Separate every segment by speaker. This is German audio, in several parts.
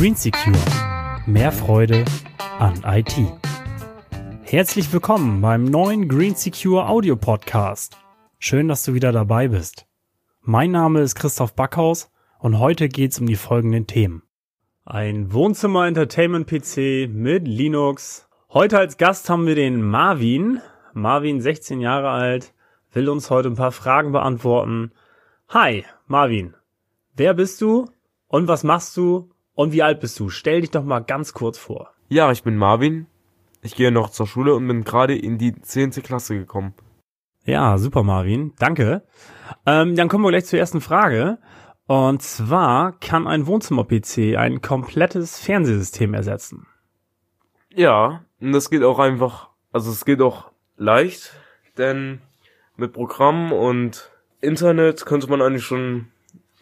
Speaker 1: Green Secure. Mehr Freude an IT. Herzlich willkommen beim neuen Green Secure Audio Podcast. Schön, dass du wieder dabei bist. Mein Name ist Christoph Backhaus und heute geht's um die folgenden Themen. Ein Wohnzimmer Entertainment PC mit Linux. Heute als Gast haben wir den Marvin. Marvin, 16 Jahre alt, will uns heute ein paar Fragen beantworten. Hi, Marvin. Wer bist du und was machst du und wie alt bist du? Stell dich doch mal ganz kurz vor.
Speaker 2: Ja, ich bin Marvin. Ich gehe noch zur Schule und bin gerade in die 10. Klasse gekommen.
Speaker 1: Ja, super, Marvin. Danke. Ähm, dann kommen wir gleich zur ersten Frage. Und zwar kann ein Wohnzimmer-PC ein komplettes Fernsehsystem ersetzen.
Speaker 2: Ja, und das geht auch einfach, also es geht auch leicht, denn mit Programmen und Internet könnte man eigentlich schon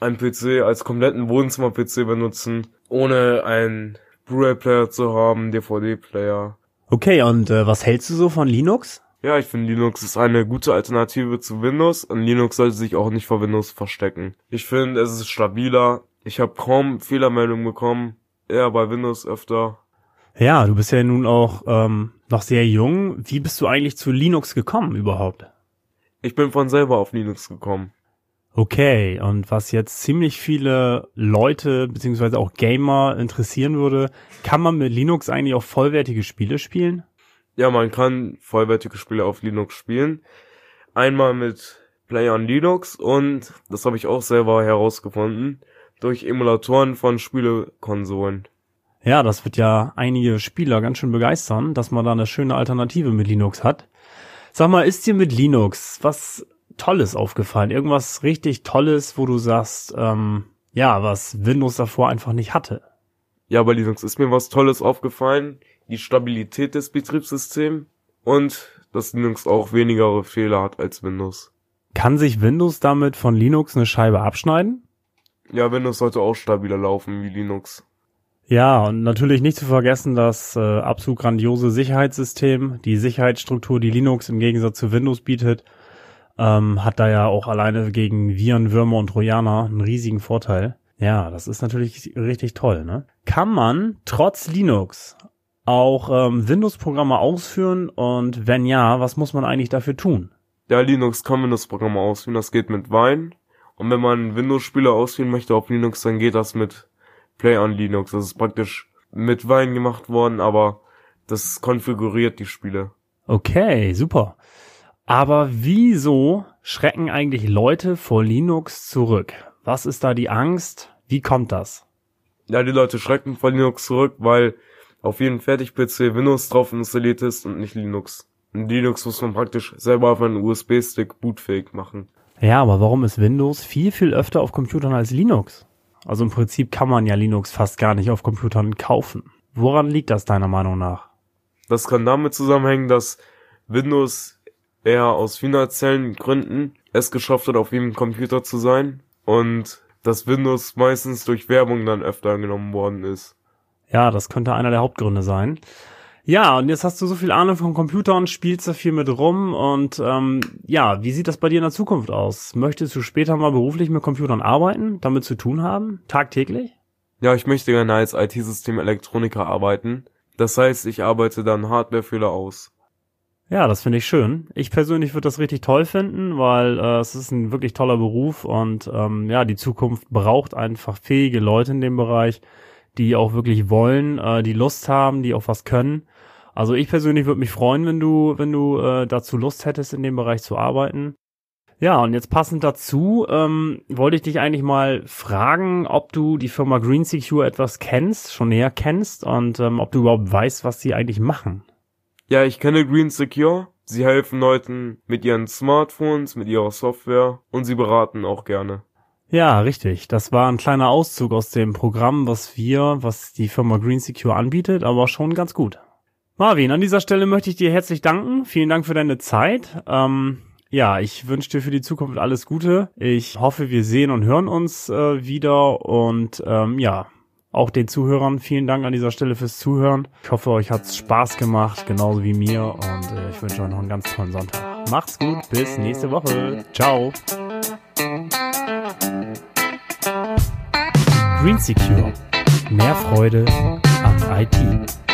Speaker 2: einen PC als kompletten Wohnzimmer-PC benutzen, ohne einen Blu-ray-Player zu haben, DVD-Player.
Speaker 1: Okay, und äh, was hältst du so von Linux?
Speaker 2: Ja, ich finde Linux ist eine gute Alternative zu Windows und Linux sollte sich auch nicht vor Windows verstecken. Ich finde, es ist stabiler. Ich habe kaum Fehlermeldungen bekommen, eher bei Windows öfter.
Speaker 1: Ja, du bist ja nun auch ähm, noch sehr jung. Wie bist du eigentlich zu Linux gekommen überhaupt?
Speaker 2: Ich bin von selber auf Linux gekommen.
Speaker 1: Okay, und was jetzt ziemlich viele Leute beziehungsweise auch Gamer interessieren würde, kann man mit Linux eigentlich auch vollwertige Spiele spielen?
Speaker 2: Ja, man kann vollwertige Spiele auf Linux spielen. Einmal mit Play on Linux und das habe ich auch selber herausgefunden durch Emulatoren von Spielekonsolen.
Speaker 1: Ja, das wird ja einige Spieler ganz schön begeistern, dass man da eine schöne Alternative mit Linux hat. Sag mal, ist dir mit Linux was Tolles aufgefallen? Irgendwas richtig Tolles, wo du sagst, ähm, ja, was Windows davor einfach nicht hatte?
Speaker 2: Ja, bei Linux ist mir was Tolles aufgefallen. Die Stabilität des Betriebssystems und dass Linux auch weniger Fehler hat als Windows.
Speaker 1: Kann sich Windows damit von Linux eine Scheibe abschneiden?
Speaker 2: Ja, Windows sollte auch stabiler laufen wie Linux.
Speaker 1: Ja, und natürlich nicht zu vergessen das äh, absolut grandiose Sicherheitssystem, die Sicherheitsstruktur, die Linux im Gegensatz zu Windows bietet ähm, hat da ja auch alleine gegen Viren, Würmer und Trojaner einen riesigen Vorteil. Ja, das ist natürlich richtig toll, ne? Kann man trotz Linux auch ähm, Windows-Programme ausführen und wenn ja, was muss man eigentlich dafür tun?
Speaker 2: Ja, Linux kann Windows-Programme ausführen, das geht mit Wine. Und wenn man Windows-Spiele ausführen möchte auf Linux, dann geht das mit Play on Linux. Das ist praktisch mit Wine gemacht worden, aber das konfiguriert die Spiele.
Speaker 1: Okay, super. Aber wieso schrecken eigentlich Leute vor Linux zurück? Was ist da die Angst? Wie kommt das?
Speaker 2: Ja, die Leute schrecken vor Linux zurück, weil auf jedem Fertig-PC Windows drauf installiert ist und nicht Linux. Und Linux muss man praktisch selber auf einen USB-Stick bootfähig machen.
Speaker 1: Ja, aber warum ist Windows viel, viel öfter auf Computern als Linux? Also im Prinzip kann man ja Linux fast gar nicht auf Computern kaufen. Woran liegt das deiner Meinung nach?
Speaker 2: Das kann damit zusammenhängen, dass Windows er aus finanziellen Gründen es geschafft hat, auf jedem Computer zu sein und dass Windows meistens durch Werbung dann öfter genommen worden ist.
Speaker 1: Ja, das könnte einer der Hauptgründe sein. Ja, und jetzt hast du so viel Ahnung von Computern, spielst da viel mit rum und ähm, ja, wie sieht das bei dir in der Zukunft aus? Möchtest du später mal beruflich mit Computern arbeiten, damit zu tun haben, tagtäglich?
Speaker 2: Ja, ich möchte gerne als IT-System-Elektroniker arbeiten. Das heißt, ich arbeite dann Hardwarefehler aus.
Speaker 1: Ja, das finde ich schön. Ich persönlich würde das richtig toll finden, weil äh, es ist ein wirklich toller Beruf und ähm, ja, die Zukunft braucht einfach fähige Leute in dem Bereich, die auch wirklich wollen, äh, die Lust haben, die auch was können. Also ich persönlich würde mich freuen, wenn du, wenn du äh, dazu Lust hättest, in dem Bereich zu arbeiten. Ja, und jetzt passend dazu ähm, wollte ich dich eigentlich mal fragen, ob du die Firma Green Secure etwas kennst, schon näher kennst und ähm, ob du überhaupt weißt, was sie eigentlich machen.
Speaker 2: Ja, ich kenne Green Secure. Sie helfen Leuten mit ihren Smartphones, mit ihrer Software und sie beraten auch gerne.
Speaker 1: Ja, richtig. Das war ein kleiner Auszug aus dem Programm, was wir, was die Firma Green Secure anbietet, aber schon ganz gut. Marvin, an dieser Stelle möchte ich dir herzlich danken. Vielen Dank für deine Zeit. Ähm, ja, ich wünsche dir für die Zukunft alles Gute. Ich hoffe, wir sehen und hören uns äh, wieder und ähm, ja, Auch den Zuhörern vielen Dank an dieser Stelle fürs Zuhören. Ich hoffe, euch hat's Spaß gemacht, genauso wie mir. Und äh, ich wünsche euch noch einen ganz tollen Sonntag. Macht's gut, bis nächste Woche. Ciao. Green Secure. Mehr Freude an IT.